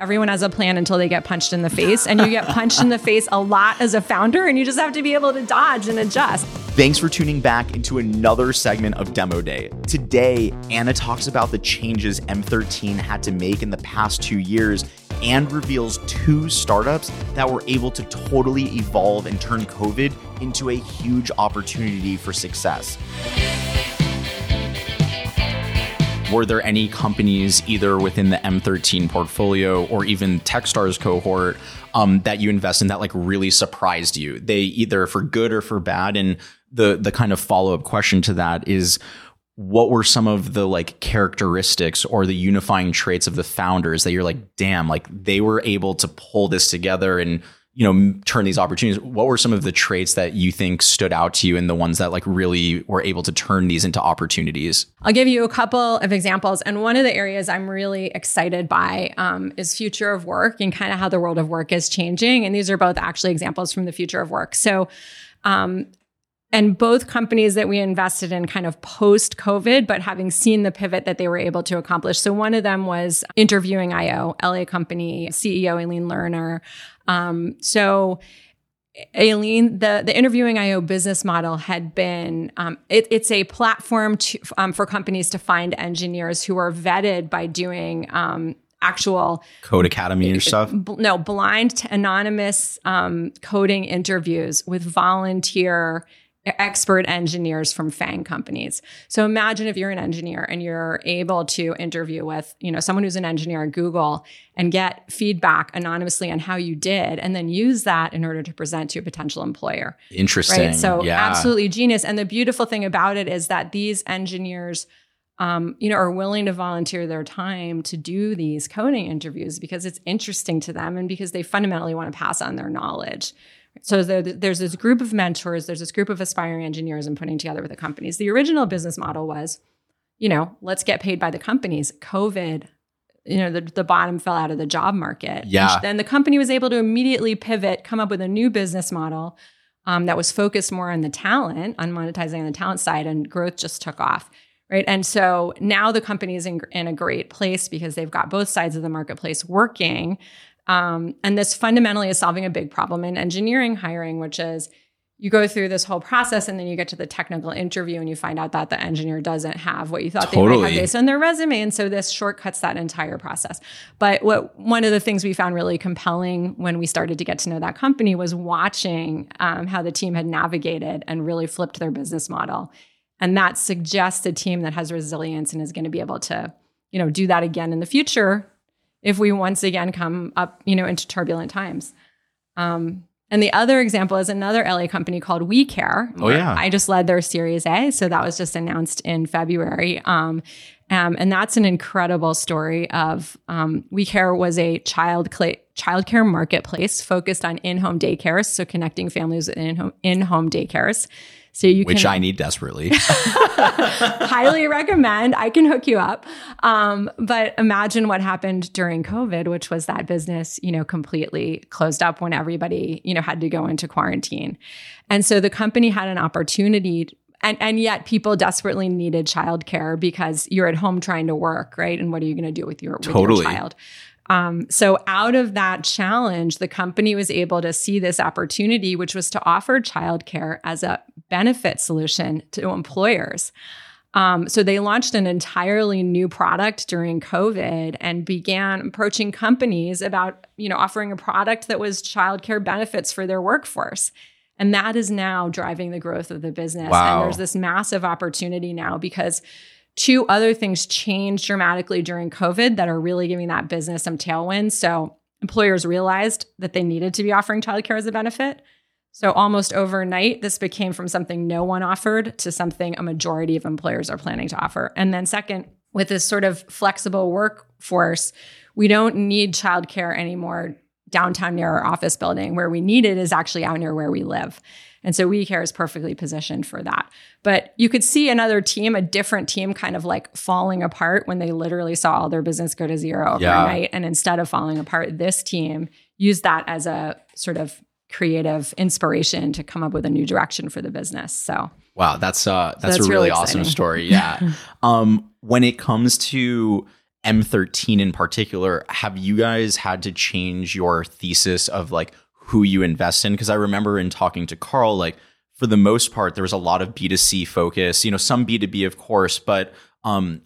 Everyone has a plan until they get punched in the face, and you get punched in the face a lot as a founder, and you just have to be able to dodge and adjust. Thanks for tuning back into another segment of Demo Day. Today, Anna talks about the changes M13 had to make in the past two years and reveals two startups that were able to totally evolve and turn COVID into a huge opportunity for success were there any companies either within the M13 portfolio or even Techstars cohort um, that you invest in that like really surprised you? They either for good or for bad. And the the kind of follow up question to that is what were some of the like characteristics or the unifying traits of the founders that you're like, damn, like they were able to pull this together and you know turn these opportunities what were some of the traits that you think stood out to you and the ones that like really were able to turn these into opportunities? I'll give you a couple of examples and one of the areas i'm really excited by um, is future of work and kind of how the world of work is changing and these are both actually examples from the future of work. So um, and both companies that we invested in kind of post COVID, but having seen the pivot that they were able to accomplish. So one of them was Interviewing IO, LA company, CEO Aline Lerner. Um, so Aline, the, the interviewing IO business model had been um, it, it's a platform to, um, for companies to find engineers who are vetted by doing um, actual Codecademy and stuff. B- no, blind anonymous um, coding interviews with volunteer expert engineers from FANG companies. So imagine if you're an engineer and you're able to interview with, you know, someone who's an engineer at Google and get feedback anonymously on how you did and then use that in order to present to a potential employer. Interesting. Right? So yeah. absolutely genius. And the beautiful thing about it is that these engineers um, you know, are willing to volunteer their time to do these coding interviews because it's interesting to them and because they fundamentally want to pass on their knowledge. So there's this group of mentors, there's this group of aspiring engineers and putting together with the companies. The original business model was, you know, let's get paid by the companies. COVID, you know, the, the bottom fell out of the job market. Yeah. then the company was able to immediately pivot, come up with a new business model um, that was focused more on the talent, on monetizing on the talent side, and growth just took off. Right. And so now the company is in, in a great place because they've got both sides of the marketplace working. Um, and this fundamentally is solving a big problem in engineering hiring, which is you go through this whole process and then you get to the technical interview and you find out that the engineer doesn't have what you thought totally. they might have based on their resume. And so this shortcuts that entire process. But what one of the things we found really compelling when we started to get to know that company was watching um, how the team had navigated and really flipped their business model. And that suggests a team that has resilience and is going to be able to, you know, do that again in the future if we once again come up, you know, into turbulent times. Um, and the other example is another LA company called WeeCare. Oh yeah, I just led their Series A, so that was just announced in February. Um, um, and that's an incredible story of um, WeeCare was a child cl- childcare marketplace focused on in-home daycares, so connecting families with in-home in-home daycares. So you which can, I need desperately. highly recommend. I can hook you up. Um, but imagine what happened during COVID, which was that business, you know, completely closed up when everybody, you know, had to go into quarantine. And so the company had an opportunity and and yet people desperately needed childcare because you're at home trying to work, right? And what are you going to do with your, totally. with your child? Um, so, out of that challenge, the company was able to see this opportunity, which was to offer childcare as a benefit solution to employers. Um, so, they launched an entirely new product during COVID and began approaching companies about, you know, offering a product that was childcare benefits for their workforce. And that is now driving the growth of the business. Wow. And there's this massive opportunity now because Two other things changed dramatically during COVID that are really giving that business some tailwinds. So employers realized that they needed to be offering childcare as a benefit. So almost overnight, this became from something no one offered to something a majority of employers are planning to offer. And then second, with this sort of flexible workforce, we don't need childcare anymore downtown near our office building. Where we need it is actually out near where we live. And so WeeCare is perfectly positioned for that. But you could see another team, a different team, kind of like falling apart when they literally saw all their business go to zero overnight. Yeah. And instead of falling apart, this team used that as a sort of creative inspiration to come up with a new direction for the business. So wow, that's uh that's, so that's a really, really awesome story. Yeah. um, when it comes to M13 in particular, have you guys had to change your thesis of like who you invest in? Because I remember in talking to Carl, like for the most part, there was a lot of B2C focus, you know, some B2B, of course, but um,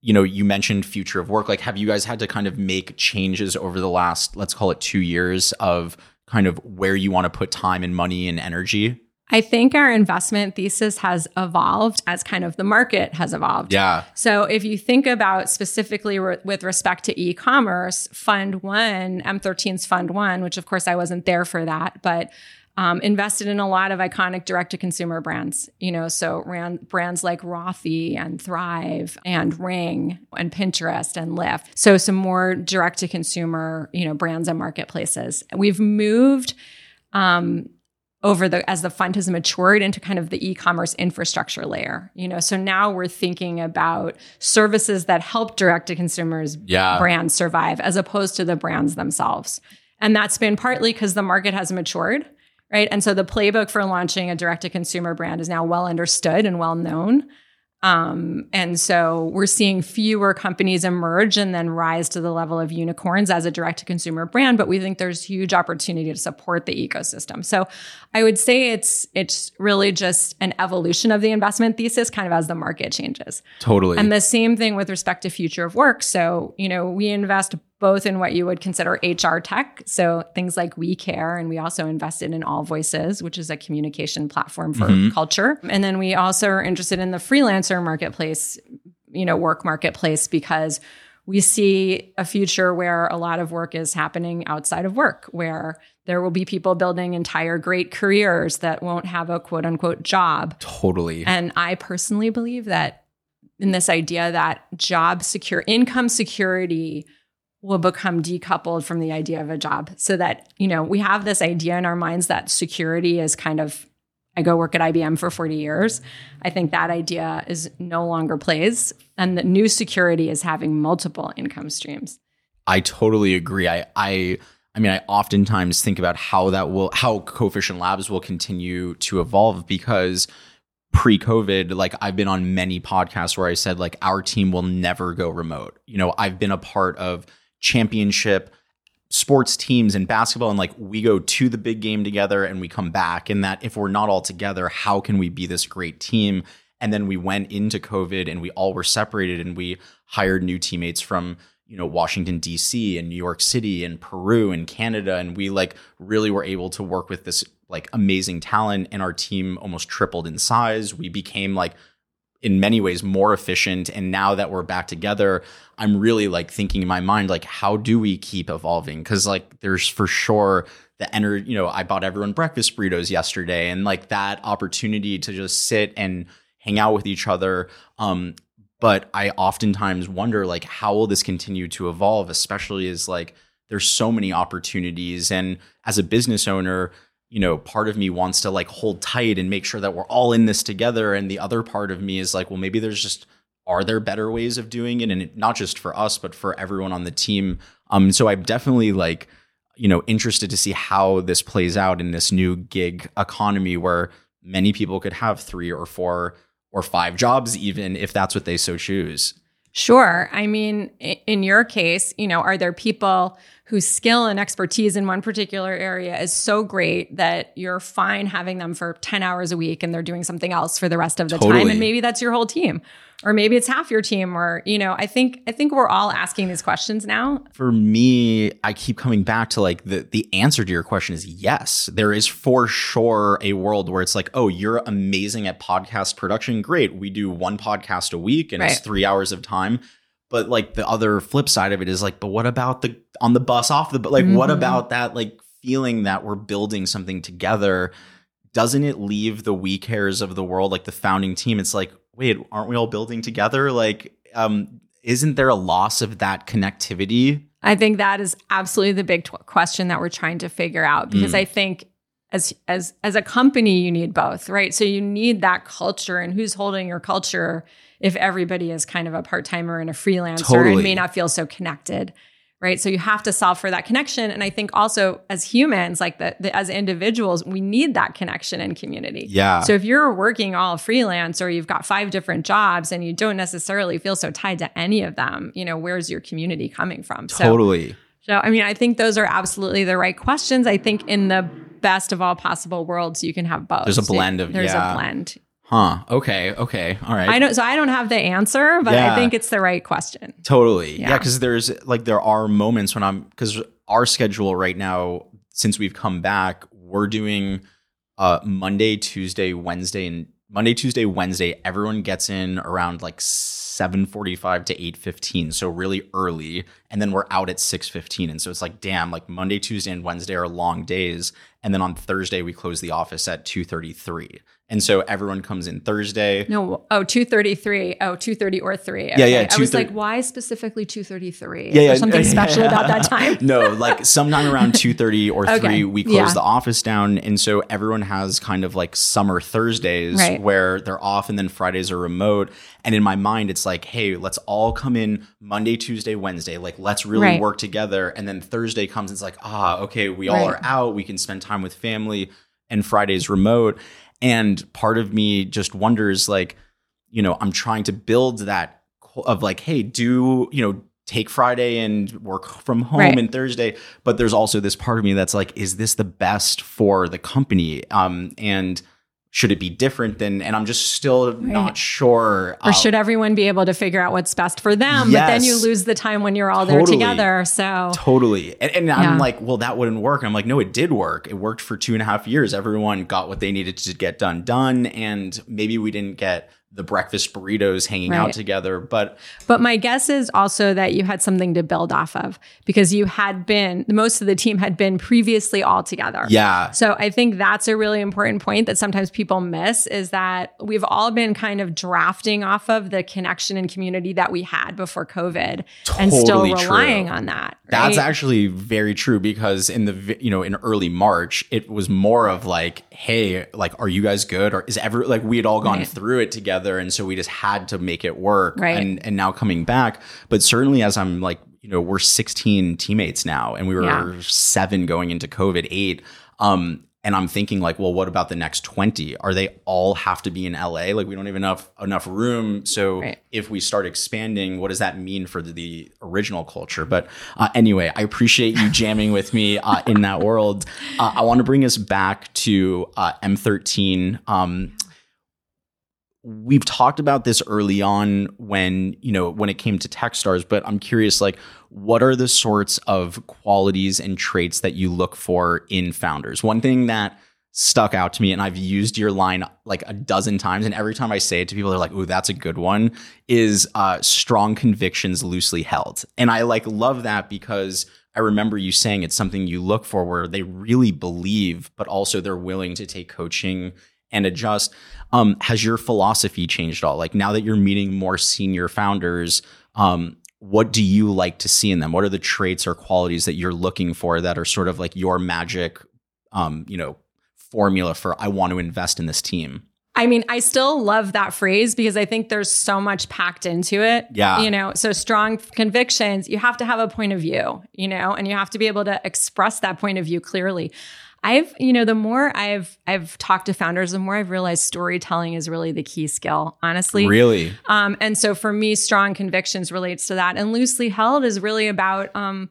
you know, you mentioned future of work. Like, have you guys had to kind of make changes over the last, let's call it two years of kind of where you want to put time and money and energy? I think our investment thesis has evolved as kind of the market has evolved. Yeah. So if you think about specifically re- with respect to e-commerce, Fund One, M13's Fund One, which of course I wasn't there for that, but um, invested in a lot of iconic direct to consumer brands, you know, so ran brands like Rothy and Thrive and Ring and Pinterest and Lyft. So some more direct to consumer, you know, brands and marketplaces. We've moved um, over the as the fund has matured into kind of the e-commerce infrastructure layer you know so now we're thinking about services that help direct to consumers yeah. brands survive as opposed to the brands themselves and that's been partly because the market has matured right? And so the playbook for launching a direct to consumer brand is now well understood and well known. Um, and so we're seeing fewer companies emerge and then rise to the level of unicorns as a direct to consumer brand, but we think there's huge opportunity to support the ecosystem. So I would say it's it's really just an evolution of the investment thesis kind of as the market changes. Totally. And the same thing with respect to future of work. So, you know, we invest both in what you would consider HR tech, so things like WeeCare, and we also invested in All Voices, which is a communication platform for mm-hmm. culture. And then we also are interested in the freelancer marketplace, you know, work marketplace because we see a future where a lot of work is happening outside of work, where there will be people building entire great careers that won't have a quote unquote job. Totally. And I personally believe that in this idea that job secure income security will become decoupled from the idea of a job. So that you know we have this idea in our minds that security is kind of i go work at ibm for 40 years. I think that idea is no longer plays and the new security is having multiple income streams. I totally agree. I i i mean i oftentimes think about how that will how coefficient labs will continue to evolve because pre-covid like i've been on many podcasts where i said like our team will never go remote. You know i've been a part of championship sports teams in basketball and like we go to the big game together and we come back and that if we're not all together how can we be this great team and then we went into covid and we all were separated and we hired new teammates from you know Washington D.C. and New York City and Peru and Canada and we like really were able to work with this like amazing talent and our team almost tripled in size we became like in many ways more efficient. And now that we're back together i'm really like thinking in my mind like how do we keep evolving? Because like there's for sure the energy you know i bought everyone breakfast burritos yesterday and like that opportunity to just sit and hang out with each other um but i oftentimes wonder like how will this continue to evolve especially as like there's so many opportunities. And as a business owner you know, part of me wants to like hold tight and make sure that we're all in this together. And the other part of me is like, well, maybe there's just, are there better ways of doing it? And it, not just for us, but for everyone on the team. Um, so I'm definitely like, you know, interested to see how this plays out in this new gig economy where many people could have three or four or five jobs, even if that's what they so choose. Sure. I mean, in your case, you know, are there people whose skill and expertise in one particular area is so great that you're fine having them for 10 hours a week and they're doing something else for the rest of the totally. time. And maybe that's your whole team or maybe it's half your team or you know i think i think we're all asking these questions now. For me i keep coming back to like the the answer to your question is yes. There is for sure a world where it's like oh you're amazing at podcast production. Great. We do one podcast a week and right. it's 3 hours of time but like the other flip side of it is like but what about the on the bus off the but like mm-hmm. what about that like feeling that we're building something together? Doesn't it leave the WeeCares of the world like the founding team? It's like wait aren't we all building together? Like um isn't there a loss of that connectivity? I think that is absolutely the big t- question that we're trying to figure out because mm. i think as as as a company you need both right? So you need that culture and who's holding your culture if everybody is kind of a part timer and a freelancer totally. and may not feel so connected, right? So you have to solve for that connection. And I think also as humans, like the, the, as individuals, we need that connection and community. Yeah. So if you're working all freelance or you've got five different jobs and you don't necessarily feel so tied to any of them, you know, where's your community coming from? So, totally. So I mean, I think those are absolutely the right questions. I think in the best of all possible worlds, you can have both. There's a blend of there's yeah. a blend. Huh. Okay. Okay. All right. I don't. So I don't have the answer, but Yeah. I think it's the right question. Totally. Yeah, Yeah. because there's like there are moments when I'm because our schedule right now, since we've come back, we're doing uh Monday, Tuesday, Wednesday, and Monday, Tuesday, Wednesday. Everyone gets in around like seven forty five to eight fifteen, so really early, and then we're out at six fifteen. And so it's like, damn, like Monday, Tuesday, and Wednesday are long days, and then on Thursday we close the office at two thirty three. And so everyone comes in Thursday. No, oh, 233. Oh, 230 or 3. Yeah, yeah, I was 230. like, why specifically 233? Is Yeah, yeah, something yeah, special yeah. about that time? no, like sometime around two thirty or Okay, three, we close yeah. the office down, and so everyone has kind of like summer Thursdays Right. where they're off, and then Fridays are remote. And in my mind, it's like, hey, let's all come in Monday, Tuesday, Wednesday. Like, let's really Right. work together. And then Thursday comes, and it's like, ah, okay, we all are out. We can spend time with family, and Friday's remote. And part of me just wonders, like, you know, I'm trying to build that of like, hey, do you know, take Friday and work from home Right. and Thursday. But there's also this part of me that's like, is this the best for the company? Um, and should it be different than? And I'm just still not sure. Or should everyone be able to figure out what's best for them? But then you lose the time when you're all there together. So Totally. And, and Yeah. I'm like, well, that wouldn't work. I'm like, no, it did work. It worked for two and a half years. Everyone got what they needed to get done, done. And maybe we didn't get the breakfast burritos hanging out together, but But my guess is also that you had something to build off of because you had been, most of the team had been previously all together. yeah, So I think that's a really important point that sometimes people miss is that we've all been kind of drafting off of the connection and community that we had before COVID and still Totally true. relying on that. That's actually very true because in the you know in early March it was more of like hey like are you guys good or is ever like we had all gone Right. through it together and so we just had to make it work Right. and and now coming back but certainly as I'm like you know we're 16 teammates now and we were Yeah. 7 going into COVID 8 um and I'm thinking like, well, what about the next 20? Are they all have to be in LA? Like we don't even have enough room. So Right. if we start expanding, what does that mean for the, the original culture? But uh, anyway, I appreciate you jamming with me uh, in that world. Uh, I want to bring us back to uh, M13. Um, we've talked about this early on when you know when it came to techstars but i'm curious like what are the sorts of qualities and traits that you look for in founders? One thing that stuck out to me and i've used your line like a dozen times and every time i say it to people they're like oh that's a good one is uh, strong convictions loosely held. And i like love that because i remember you saying it's something you look for where they really believe but also they're willing to take coaching and adjust. Um, has your philosophy changed at all? Like now that you're meeting more senior founders, um, what do you like to see in them? What are the traits or qualities that you're looking for that are sort of like your magic, um, you know, formula for I want to invest in this team? I mean, I still love that phrase because I think there's so much packed into it. Yeah. You know, so strong convictions, you have to have a point of view, you know, and you have to be able to express that point of view clearly. I've, you know, the more I've I've talked to founders, the more I've realized storytelling is really the key skill, honestly. Really? Um, and so for me, strong convictions relates to that. And loosely held is really about, um,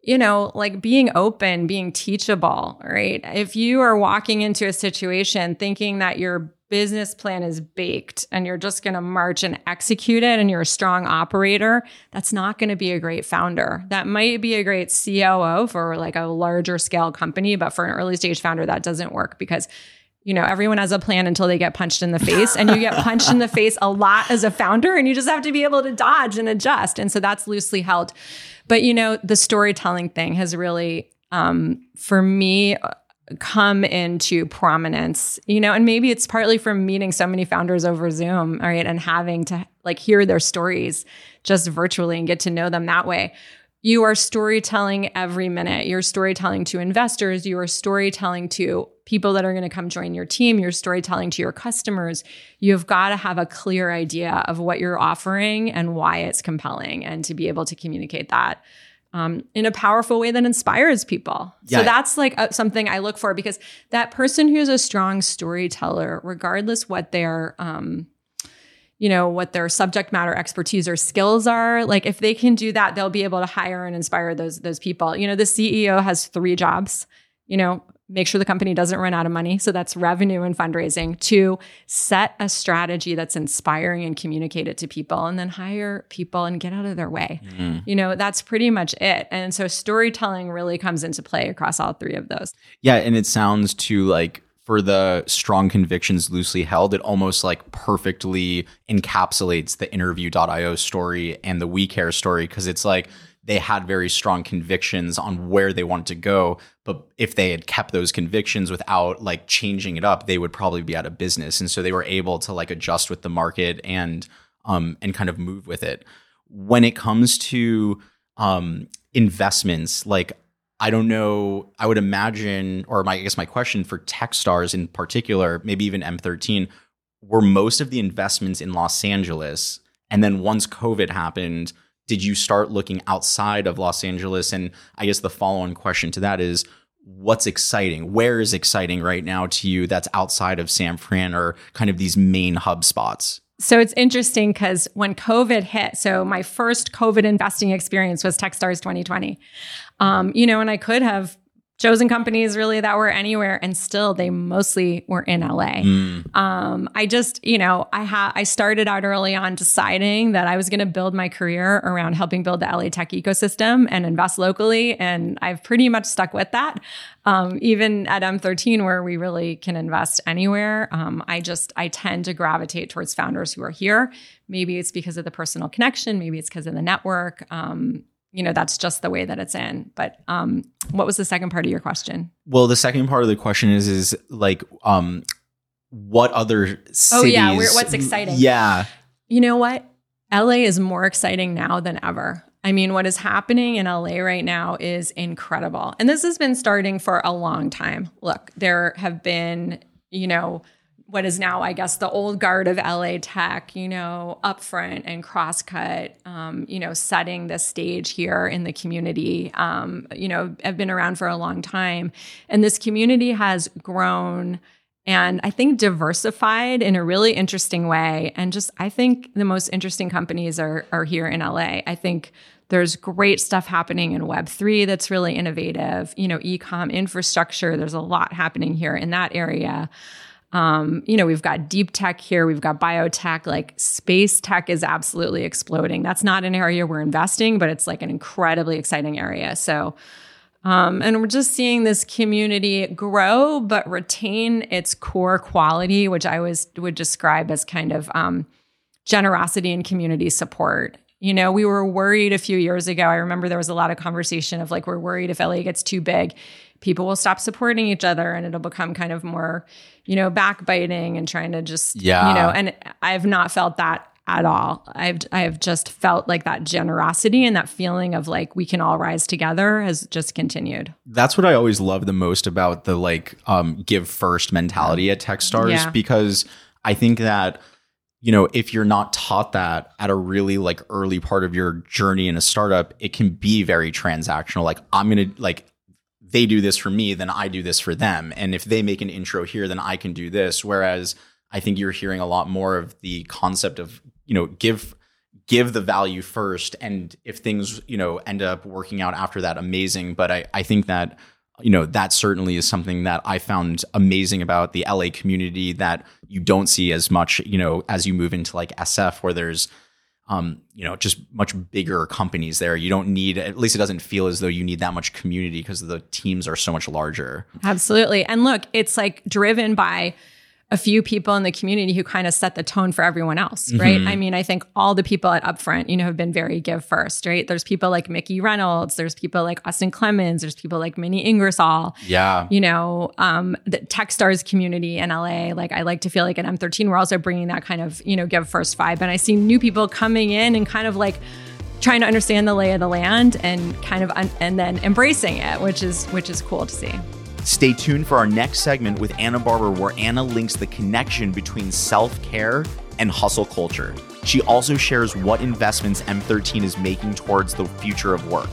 you know, like being open, being teachable, right? If you are walking into a situation thinking that your business plan is baked and you're just going to march and execute it and you're a strong operator, that's not going to be a great founder. That might be a great COO for like a larger scale company, but for an early stage founder, that doesn't work because you know, everyone has a plan until they get punched in the face, and you get punched in the face a lot as a founder, and you just have to be able to dodge and adjust. And so that's loosely held. But, you know, the storytelling thing has really, um, for me, come into prominence, you know, and maybe it's partly from meeting so many founders over Zoom, right, and having to like hear their stories just virtually and get to know them that way you are storytelling every minute. You're storytelling to investors. You are storytelling to people that are going to come join your team. You're storytelling to your customers. You've got to have a clear idea of what you're offering and why it's compelling and to be able to communicate that. Um, in a powerful way that inspires people. Yeah. So that's like uh, something I look for because that person who's a strong storyteller, regardless what their um, you know what their subject matter expertise or skills are like if they can do that they'll be able to hire and inspire those those people you know the ceo has three jobs you know make sure the company doesn't run out of money. So that's revenue and fundraising. To set a strategy that's inspiring and communicate it to people and then hire people and get out of their way. Mm. you know that's pretty much it. And so storytelling really comes into play across all three of those. Yeah, and it sounds to like for the strong convictions loosely held, it almost like perfectly encapsulates the interview.io story and the WeeCare story because it's like they had very strong convictions on where they wanted to go. But if they had kept those convictions without like changing it up, they would probably be out of business. And so they were able to like adjust with the market and um and kind of move with it. When it comes to um investments, like I don't know. I would imagine, or my I guess my question for Techstars in particular, maybe even M13, were most of the investments in Los Angeles, and then once COVID happened, did you start looking outside of Los Angeles? And I guess the follow-on question to that is, what's exciting? Where is exciting right now to you that's outside of San Fran or kind of these main hub spots? So it's interesting because when COVID hit, so my first COVID investing experience was Techstars 2020. Um, you know, and I could have chosen companies really that were anywhere, and still they mostly were in LA. Mm. Um, I just, you know, I had I started out early on deciding that I was going to build my career around helping build the LA tech ecosystem and invest locally, and I've pretty much stuck with that. Um, even at M13, where we really can invest anywhere, um, I just I tend to gravitate towards founders who are here. Maybe it's because of the personal connection, maybe it's because of the network. You know, that's just the way that it's in. But um, what was the second part of your question? Well, the second part of the question is is like um what other cities Oh, yeah, what's exciting? Yeah. You know what? LA is more exciting now than ever. I mean, what is happening in LA right now is incredible. And this has been starting for a long time. Look, there have been, you know, what is now, I guess, the old guard of LA tech, you know, upfront and crosscut, um, you know, setting the stage here in the community, um, you know, have been around for a long time. And this community has grown and I think diversified in a really interesting way. And just, I think the most interesting companies are, are here in LA. I think there's great stuff happening in Web3 that's really innovative, you know, e-com infrastructure. There's a lot happening here in that area. Um, you know, we've got deep tech here, we've got biotech, like space tech is absolutely exploding. That's not an area we're investing, but it's like an incredibly exciting area. So, um, and we're just seeing this community grow, but retain its core quality, which I was would describe as kind of um, generosity and community support. You know, we were worried a few years ago. I remember there was a lot of conversation of like, we're worried if LA gets too big, people will stop supporting each other and it'll become kind of more, you know, backbiting and trying to just, Yeah. you know, and I've not felt that at all. I've I've just felt like that generosity and that feeling of like we can all rise together has just continued. That's what I always love the most about the like um give first mentality at Techstars Yeah. because I think that you know, if you're not taught that at a really like early part of your journey in a startup, it can be very transactional. Like I'm going to like they do this for me, then I do this for them. And if they make an intro here, then I can do this. Whereas I think you're hearing a lot more of the concept of, you know, give give the value first. And if things, you know, end up working out after that, amazing. But I, I think that, you know, that certainly is something that I found amazing about the LA community that you don't see as much, you know, as you move into like SF where there's um, you know, just much bigger companies there. You don't need, at least it doesn't feel as though you need that much community because the teams are so much larger. Absolutely. And look, it's like driven by a few people in the community who kind of set the tone for everyone else, right? I mean, I think all the people at Upfront, you know, have been very give first, right? There's people like Mickey Reynolds, there's people like Austin Clements, there's people like Minnie Ingersoll, Yeah. you know, um, the Techstars community in LA. Like I like to feel like at M13, we're also bringing that kind of, you know, give first vibe. And I see new people coming in and kind of like trying to understand the lay of the land and kind of, un- and then embracing it, which is, which is cool to see. Stay tuned for our next segment with Anna Barber, where Anna links the connection between self care and hustle culture. She also shares what investments M13 is making towards the future of work.